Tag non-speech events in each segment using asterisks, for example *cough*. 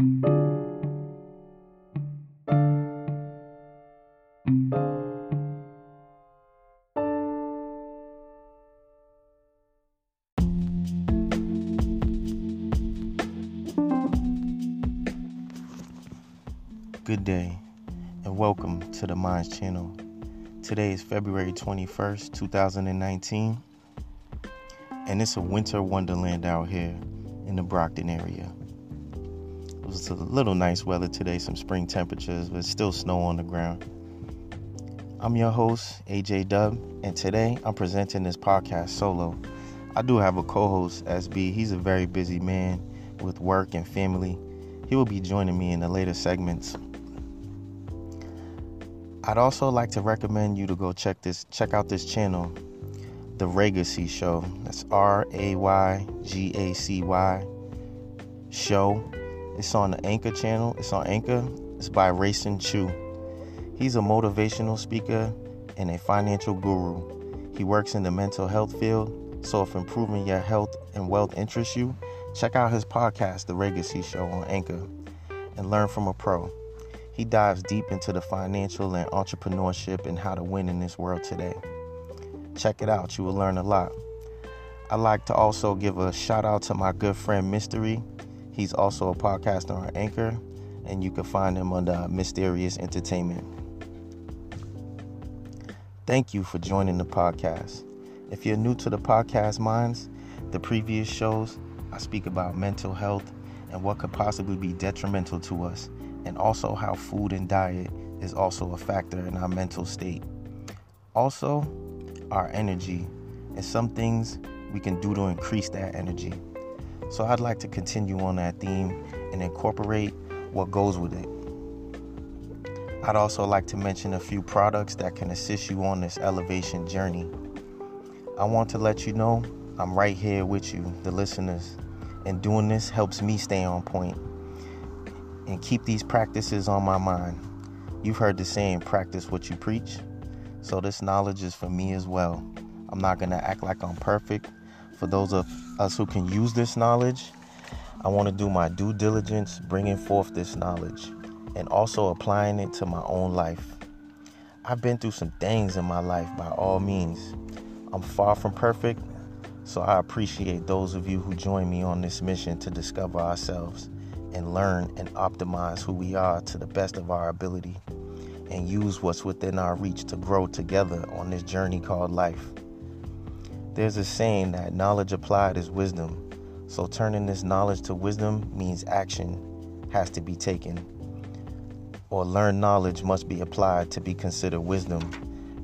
Good day and welcome to the Minds channel. Today is February 21st, 2019, and it's a winter wonderland out here in the Brockton area. Was a little nice weather today, some spring temperatures, but still snow on the ground. I'm your host, AJ Dub, and today I'm presenting this podcast solo. I do have a co host, SB. He's a very busy man with work and family. He will be joining me in the later segments I'd also like to recommend you to go check this check out this channel, The Raygacy Show. That's R A Y G A C Y show. It's on the Anchor channel. It's on Anchor. It's by Rayson Chu. He's a motivational speaker and a financial guru. He works in the mental health field. So if improving your health and wealth interests you, check out his podcast, The Raygacy Show on Anchor, and learn from a pro. He dives deep into the financial and entrepreneurship and how to win in this world today. Check it out, you will learn a lot. I'd like to also give a shout out to my good friend Mystery. He's also a podcaster on Anchor, and you can find him under Mysterious Entertainment. Thank you for joining the podcast. If you're new to the podcast Minds, the previous shows, I speak about mental health and what could possibly be detrimental to us and also how food and diet is also a factor in our mental state. Also, our energy and some things we can do to increase that energy. So, I'd like to continue on that theme and incorporate what goes with it. I'd also like to mention a few products that can assist you on this elevation journey. I want to let you know I'm right here with you, the listeners, and doing this helps me stay on point and keep these practices on my mind. You've heard the saying, practice what you preach. So this knowledge is for me as well. I'm not going to act like I'm perfect. For those of us who can use this knowledge, I want to do my due diligence bringing forth this knowledge and also applying it to my own life. I've been through some things in my life by all means. I'm far from perfect, so I appreciate those of you who join me on this mission to discover ourselves and learn and optimize who we are to the best of our ability and use what's within our reach to grow together on this journey called life. There's a saying that knowledge applied is wisdom, so turning this knowledge to wisdom means action has to be taken. Or learned knowledge must be applied to be considered wisdom.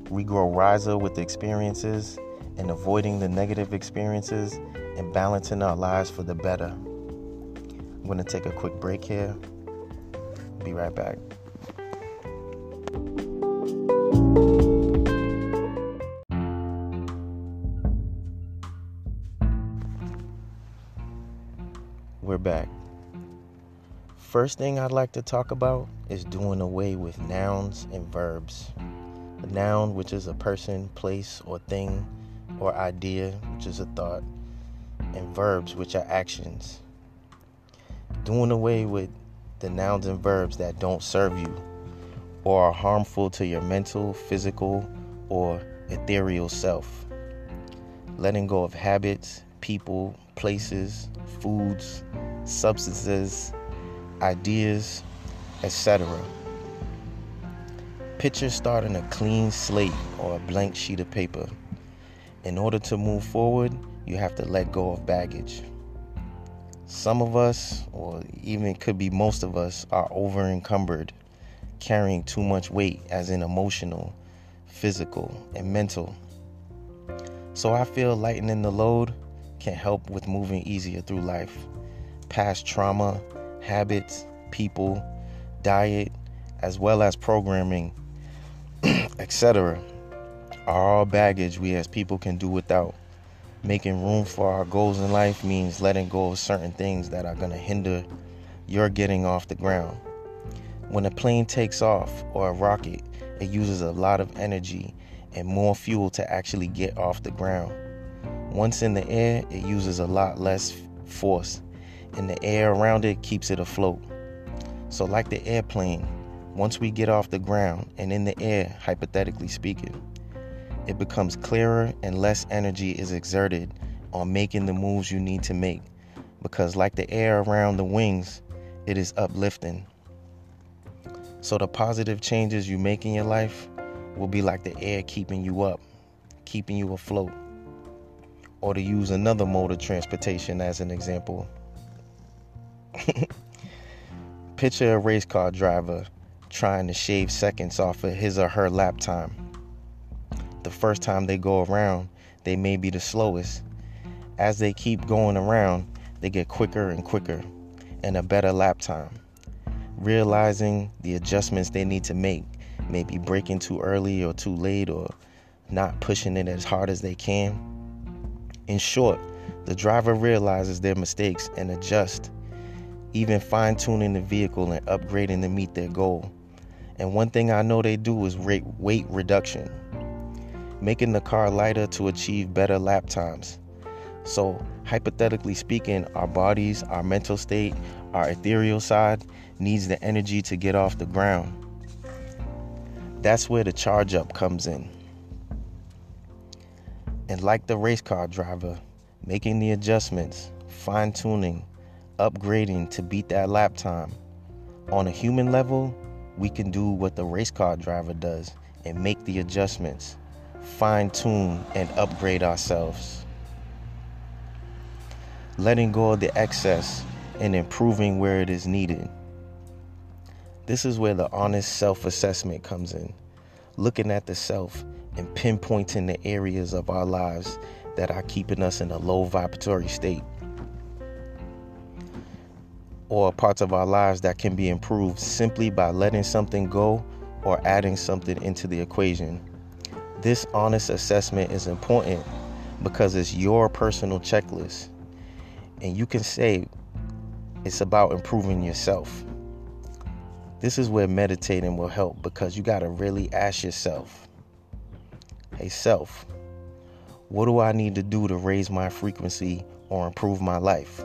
We grow wiser with experiences and avoiding the negative experiences and balancing our lives for the better. I'm going to take a quick break here. Be right back. First thing I'd like to talk about is doing away with nouns and verbs. A noun, which is a person, place, or thing, or idea, which is a thought, and verbs, which are actions doing away with the nouns and verbs that don't serve you or are harmful to your mental, physical, or ethereal self. Letting go of habits, people, places, foods, substances, ideas, etc. Picture starting a clean slate or a blank sheet of paper. In order to move forward, you have to let go of baggage. Some of us, or even could be most of us, are over encumbered, carrying too much weight, as in emotional, physical, and mental. So I feel lightening the load can help with moving easier through life. Past trauma, habits, people, diet, as well as programming, *clears throat* etc., are all baggage we as people can do without. Making room for our goals in life means letting go of certain things that are going to hinder your getting off the ground. When a plane takes off or a rocket, it uses a lot of energy and more fuel to actually get off the ground. Once in the air, it uses a lot less force, and the air around it keeps it afloat. So, like the airplane, once we get off the ground and in the air, hypothetically speaking, it becomes clearer and less energy is exerted on making the moves you need to make. Because, like the air around the wings, it is uplifting. So, the positive changes you make in your life will be like the air keeping you up, keeping you afloat. Or to use another mode of transportation as an example, *laughs* picture a race car driver trying to shave seconds off of his or her lap time. The first time they go around, they may be the slowest. As they keep going around, they get quicker and quicker and a better lap time. Realizing the adjustments they need to make, maybe braking too early or too late or not pushing it as hard as they can. In short, the driver realizes their mistakes and adjusts, even fine tuning the vehicle and upgrading to meet their goal. And one thing I know they do is rate weight reduction, making the car lighter to achieve better lap times. So, hypothetically speaking, our bodies, our mental state, our ethereal side needs the energy to get off the ground. That's where the charge up comes in. And like the race car driver, making the adjustments, fine tuning, upgrading to beat that lap time. On a human level, we can do what the race car driver does and make the adjustments, fine tune, and upgrade ourselves. Letting go of the excess and improving where it is needed. This is where the honest self assessment comes in. Looking at the self and pinpointing the areas of our lives that are keeping us in a low vibratory state or parts of our lives that can be improved simply by letting something go or adding something into the equation. This honest assessment is important because it's your personal checklist. And you can say it's about improving yourself. This is where meditating will help because you got to really ask yourself hey, self, what do I need to do to raise my frequency or improve my life?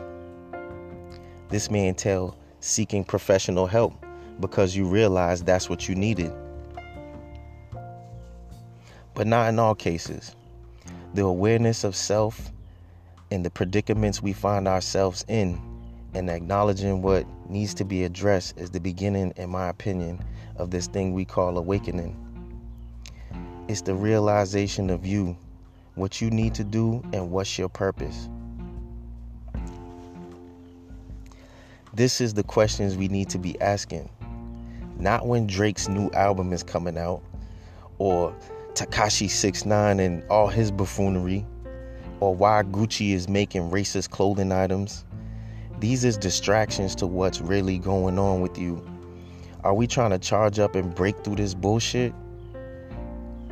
This may entail seeking professional help because you realize that's what you needed. But not in all cases. The awareness of self and the predicaments we find ourselves in and acknowledging what needs to be addressed is the beginning, in my opinion, of this thing we call awakening. It's the realization of you, what you need to do, and what's your purpose. This is the questions we need to be asking. Not when Drake's new album is coming out or Tekashi 69 and all his buffoonery or why Gucci is making racist clothing items. These is distractions to what's really going on with you. Are we trying to charge up and break through this bullshit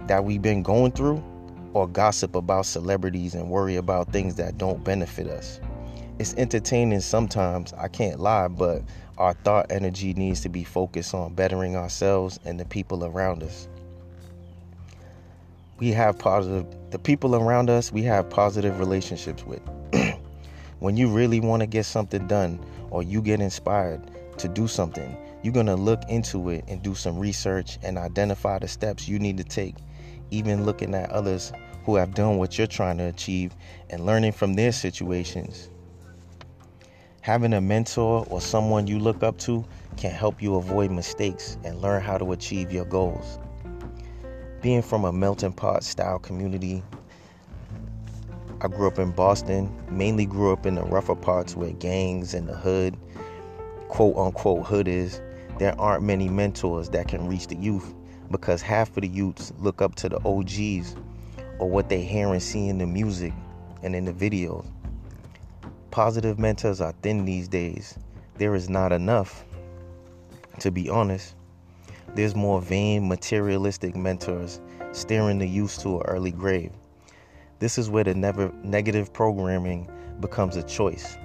that we've been going through or gossip about celebrities and worry about things that don't benefit us? It's entertaining sometimes, I can't lie, but our thought energy needs to be focused on bettering ourselves and the people around us. We have positive, the people around us, we have positive relationships with. *clears throat* when you really want to get something done or you get inspired to do something, you're going to look into it and do some research and identify the steps you need to take, even looking at others who have done what you're trying to achieve and learning from their situations Having a mentor or someone you look up to can help you avoid mistakes and learn how to achieve your goals. Being from a melting pot style community, I grew up in Boston, mainly grew up in the rougher parts where gangs and the hood, quote unquote, hood is. There aren't many mentors that can reach the youth because half of the youths look up to the OGs or what they hear and see in the music and in the videos. Positive mentors are thin these days. There is not enough, to be honest. There's more vain, materialistic mentors steering the youth to an early grave. This is where the never negative programming becomes a choice.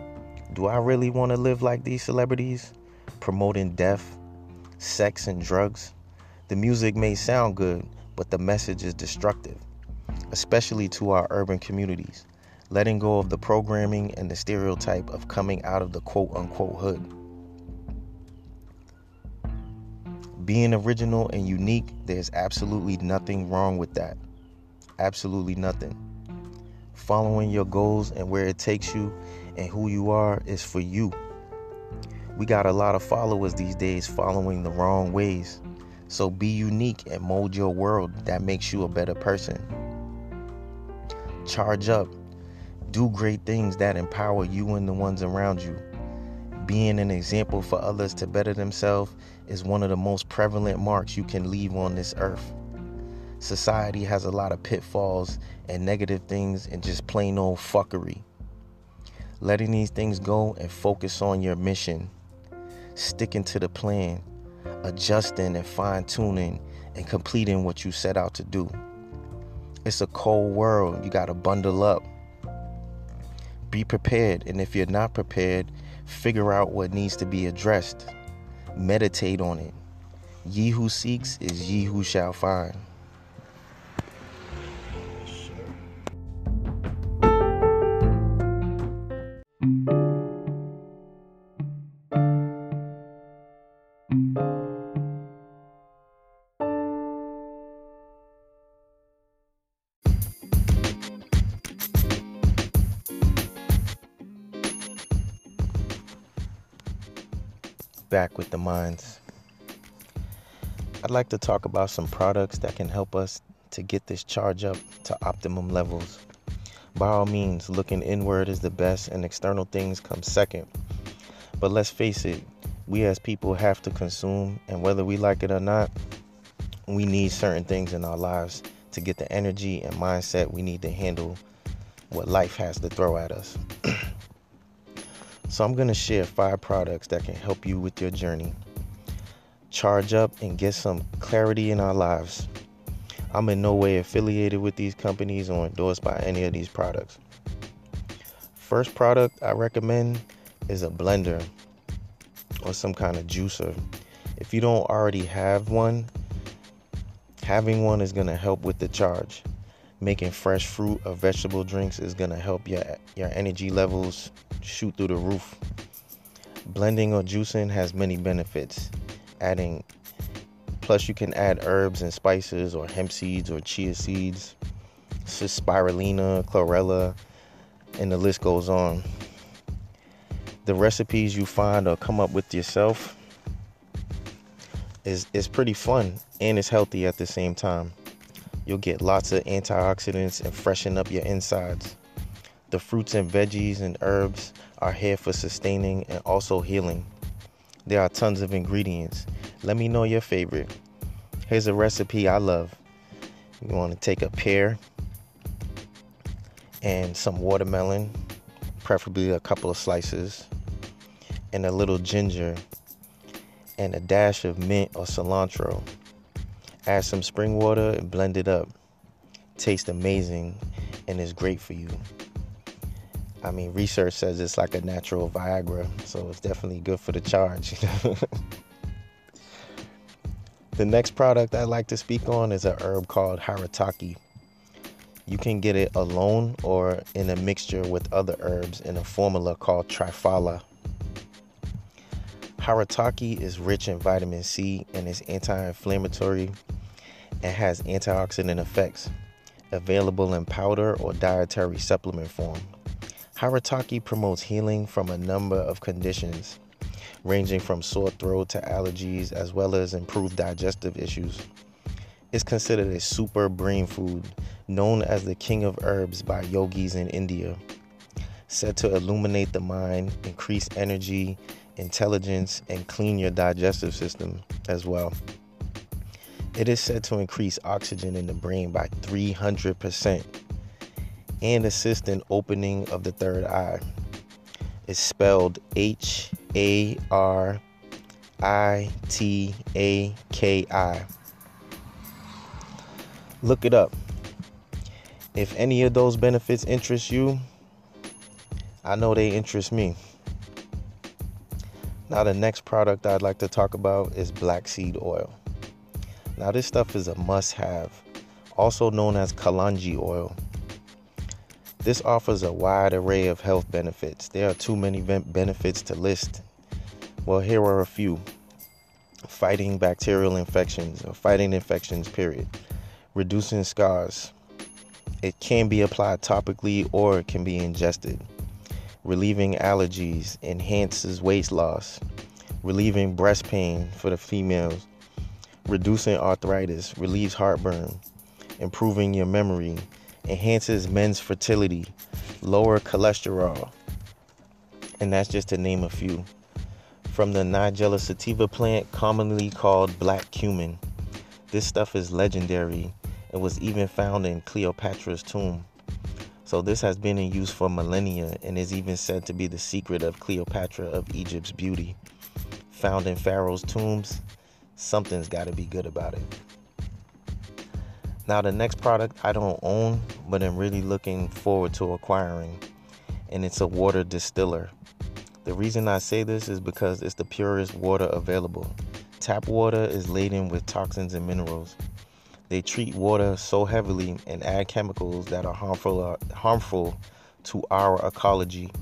Do I really want to live like these celebrities, promoting death, sex, and drugs? The music may sound good, but the message is destructive, especially to our urban communities letting go of the programming and the stereotype of coming out of the quote unquote hood. Being original and unique, there's absolutely nothing wrong with that. Absolutely nothing. Following your goals and where it takes you and who you are is for you. We got a lot of followers these days following the wrong ways. So be unique and mold your world that makes you a better person. Charge up. Do great things that empower you and the ones around you. Being an example for others to better themselves is one of the most prevalent marks you can leave on this earth. Society has a lot of pitfalls and negative things and just plain old fuckery. Letting these things go and focus on your mission, sticking to the plan, adjusting and fine tuning and completing what you set out to do. It's a cold world. You got to bundle up. Be prepared. And if you're not prepared, figure out what needs to be addressed. Meditate on it. Ye who seeks is ye who shall find. Back with the minds. I'd like to talk about some products that can help us to get this charge up to optimum levels. By all means, looking inward is the best and external things come second. But let's face it, we as people have to consume, and whether we like it or not, we need certain things in our lives to get the energy and mindset we need to handle what life has to throw at us. *clears throat* So I'm going to share five products that can help you with your journey. Charge up and get some clarity in our lives. I'm in no way affiliated with these companies or endorsed by any of these products. First product I recommend is a blender or some kind of juicer. If you don't already have one, having one is going to help with the charge. Making fresh fruit or vegetable drinks is going to help your your energy levels shoot through the roof. Blending or juicing has many benefits. Adding plus you can add herbs and spices or hemp seeds or chia seeds, spirulina, chlorella, and the list goes on. The recipes you find or come up with yourself is is pretty fun and it's healthy at the same time. You'll get lots of antioxidants and freshen up your insides. The fruits and veggies and herbs are here for sustaining and also healing. There are tons of ingredients. Let me know your favorite. Here's a recipe I love. You want to take a pear and some watermelon, preferably a couple of slices, and a little ginger and a dash of mint or cilantro. Add some spring water and blend it up. Tastes amazing and is great for you. I mean, research says it's like a natural Viagra, so it's definitely good for the charge. *laughs* the next product I'd like to speak on is a herb called Haritaki. You can get it alone or in a mixture with other herbs in a formula called Triphala. Haritaki is rich in vitamin C and is anti inflammatory and has antioxidant effects, available in powder or dietary supplement form. Haritaki promotes healing from a number of conditions, ranging from sore throat to allergies, as well as improved digestive issues. It's considered a super brain food, known as the king of herbs by yogis in India. Said to illuminate the mind, increase energy, intelligence, and clean your digestive system as well. It is said to increase oxygen in the brain by 300% and assist in opening of the third eye. It's spelled H A R I T A K I. Look it up. If any of those benefits interest you, I know they interest me. Now, the next product I'd like to talk about is black seed oil. Now, this stuff is a must have, also known as Kalanji oil. This offers a wide array of health benefits. There are too many benefits to list. Well, here are a few fighting bacterial infections or fighting infections, period. Reducing scars. It can be applied topically or it can be ingested. Relieving allergies, enhances weight loss, relieving breast pain for the females, reducing arthritis, relieves heartburn, improving your memory, enhances men's fertility, lower cholesterol. And that's just to name a few. From the Nigella sativa plant, commonly called black cumin. This stuff is legendary and was even found in Cleopatra's tomb. So, this has been in use for millennia and is even said to be the secret of Cleopatra of Egypt's beauty. Found in Pharaoh's tombs, something's got to be good about it. Now, the next product I don't own, but I'm really looking forward to acquiring, and it's a water distiller. The reason I say this is because it's the purest water available. Tap water is laden with toxins and minerals. They treat water so heavily and add chemicals that are harmful, uh, harmful to our ecology,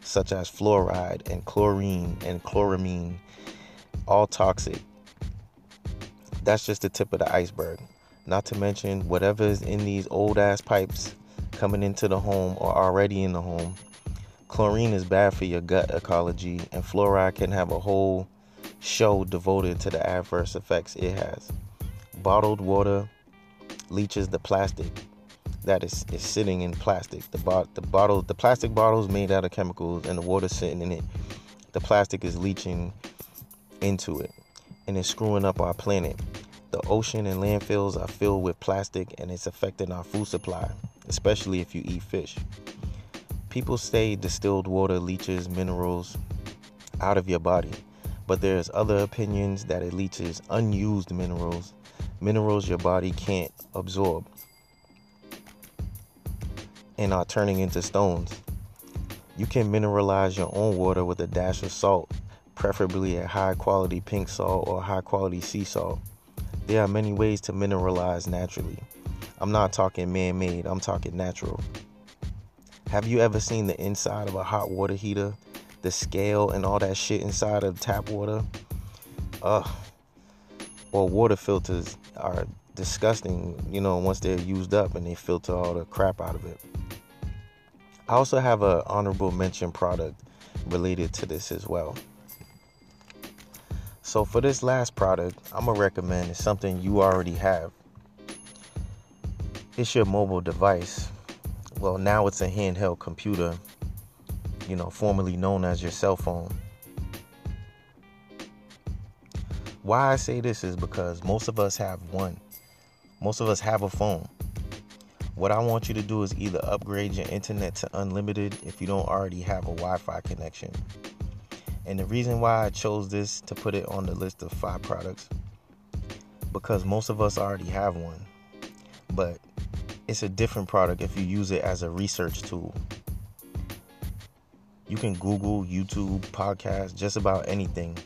such as fluoride and chlorine and chloramine, all toxic. That's just the tip of the iceberg. Not to mention whatever is in these old ass pipes coming into the home or already in the home. Chlorine is bad for your gut ecology, and fluoride can have a whole show devoted to the adverse effects it has. Bottled water leaches the plastic that is, is sitting in plastic. The, bot, the bottle, the plastic bottle is made out of chemicals, and the water sitting in it. The plastic is leaching into it, and it's screwing up our planet. The ocean and landfills are filled with plastic and it's affecting our food supply, especially if you eat fish. People say distilled water leaches minerals out of your body, but there's other opinions that it leaches unused minerals, minerals your body can't absorb and are turning into stones. You can mineralize your own water with a dash of salt, preferably a high quality pink salt or high quality sea salt. There are many ways to mineralize naturally. I'm not talking man made, I'm talking natural. Have you ever seen the inside of a hot water heater? The scale and all that shit inside of tap water? Ugh. Or water filters are disgusting, you know, once they're used up and they filter all the crap out of it. I also have an honorable mention product related to this as well. So for this last product, I'm gonna recommend is something you already have. It's your mobile device. Well, now it's a handheld computer, you know, formerly known as your cell phone. Why I say this is because most of us have one. Most of us have a phone. What I want you to do is either upgrade your internet to unlimited if you don't already have a Wi Fi connection and the reason why I chose this to put it on the list of five products, because most of us already have one, but it's a different product if you use it as a research tool. You can Google, YouTube, podcast, just about anything.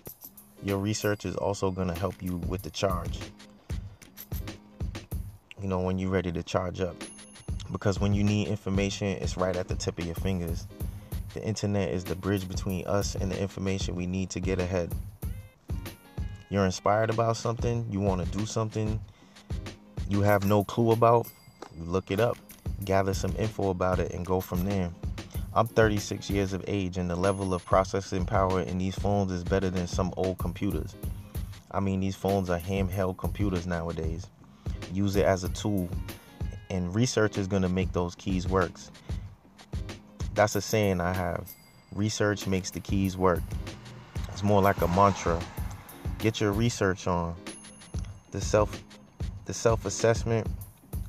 Your research is also going to help you with the charge. You know, when you're ready to charge up. Because when you need information, it's right at the tip of your fingers. The internet is the bridge between us and the information we need to get ahead. You're inspired about something, you want to do something you have no clue about, you look it up, gather some info about it, and go from there. I'm 36 years of age, and the level of processing power in these phones is better than some old computers. I mean, these phones are handheld computers nowadays. Use it as a tool, and research is going to make those keys work. That's a saying I have. Research makes the keys work. It's more like a mantra. Get your research on. The self the self-assessment,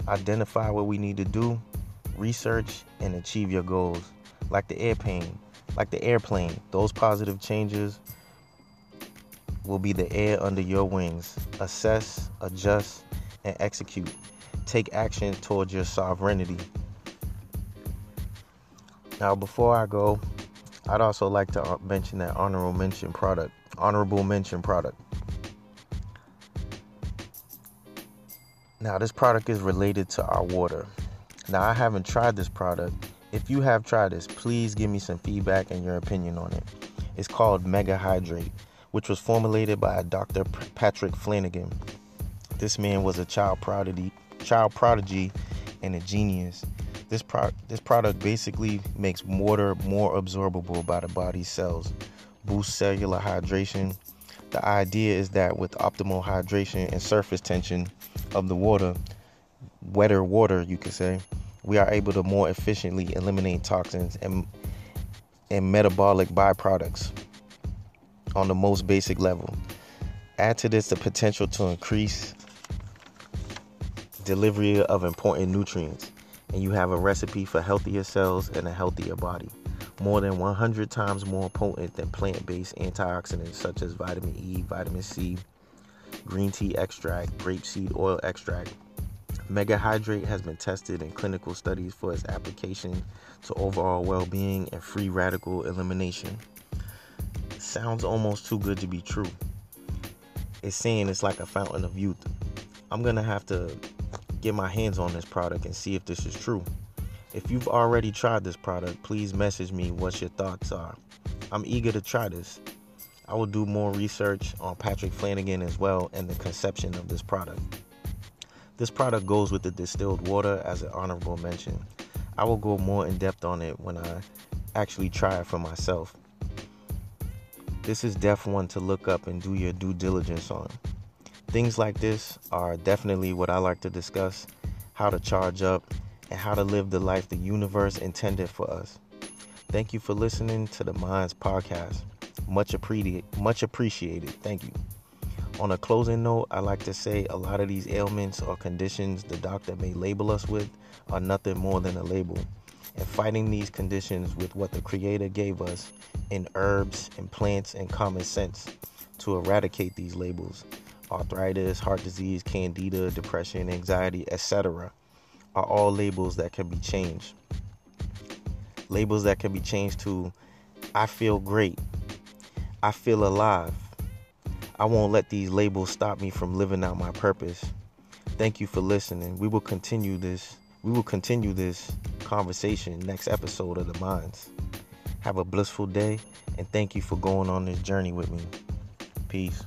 identify what we need to do, research and achieve your goals. Like the airplane, like the airplane, those positive changes will be the air under your wings. Assess, adjust, and execute. Take action towards your sovereignty. Now, before I go, I'd also like to uh, mention that honorable mention product. Honorable mention product. Now, this product is related to our water. Now, I haven't tried this product. If you have tried this, please give me some feedback and your opinion on it. It's called Mega Hydrate, which was formulated by Dr. Patrick Flanagan. This man was a child prodigy, child prodigy and a genius. This, pro- this product basically makes water more absorbable by the body's cells, boosts cellular hydration. The idea is that with optimal hydration and surface tension of the water, wetter water, you could say, we are able to more efficiently eliminate toxins and, and metabolic byproducts on the most basic level. Add to this the potential to increase delivery of important nutrients, and you have a recipe for healthier cells and a healthier body. More than 100 times more potent than plant based antioxidants such as vitamin E, vitamin C, green tea extract, grapeseed oil extract. Megahydrate has been tested in clinical studies for its application to overall well being and free radical elimination. Sounds almost too good to be true. It's saying it's like a fountain of youth. I'm gonna have to get my hands on this product and see if this is true. If you've already tried this product, please message me what your thoughts are. I'm eager to try this. I will do more research on Patrick Flanagan as well and the conception of this product. This product goes with the distilled water as an honorable mention. I will go more in depth on it when I actually try it for myself. This is def one to look up and do your due diligence on. Things like this are definitely what I like to discuss how to charge up and how to live the life the universe intended for us. Thank you for listening to the Minds podcast. Much appreciated. Much appreciated. Thank you. On a closing note, I like to say a lot of these ailments or conditions the doctor may label us with are nothing more than a label. And fighting these conditions with what the Creator gave us in herbs and plants and common sense to eradicate these labels arthritis, heart disease, candida, depression, anxiety, etc., are all labels that can be changed. Labels that can be changed to I feel great, I feel alive. I won't let these labels stop me from living out my purpose. Thank you for listening. We will continue this. We will continue this conversation next episode of The Minds. Have a blissful day and thank you for going on this journey with me. Peace.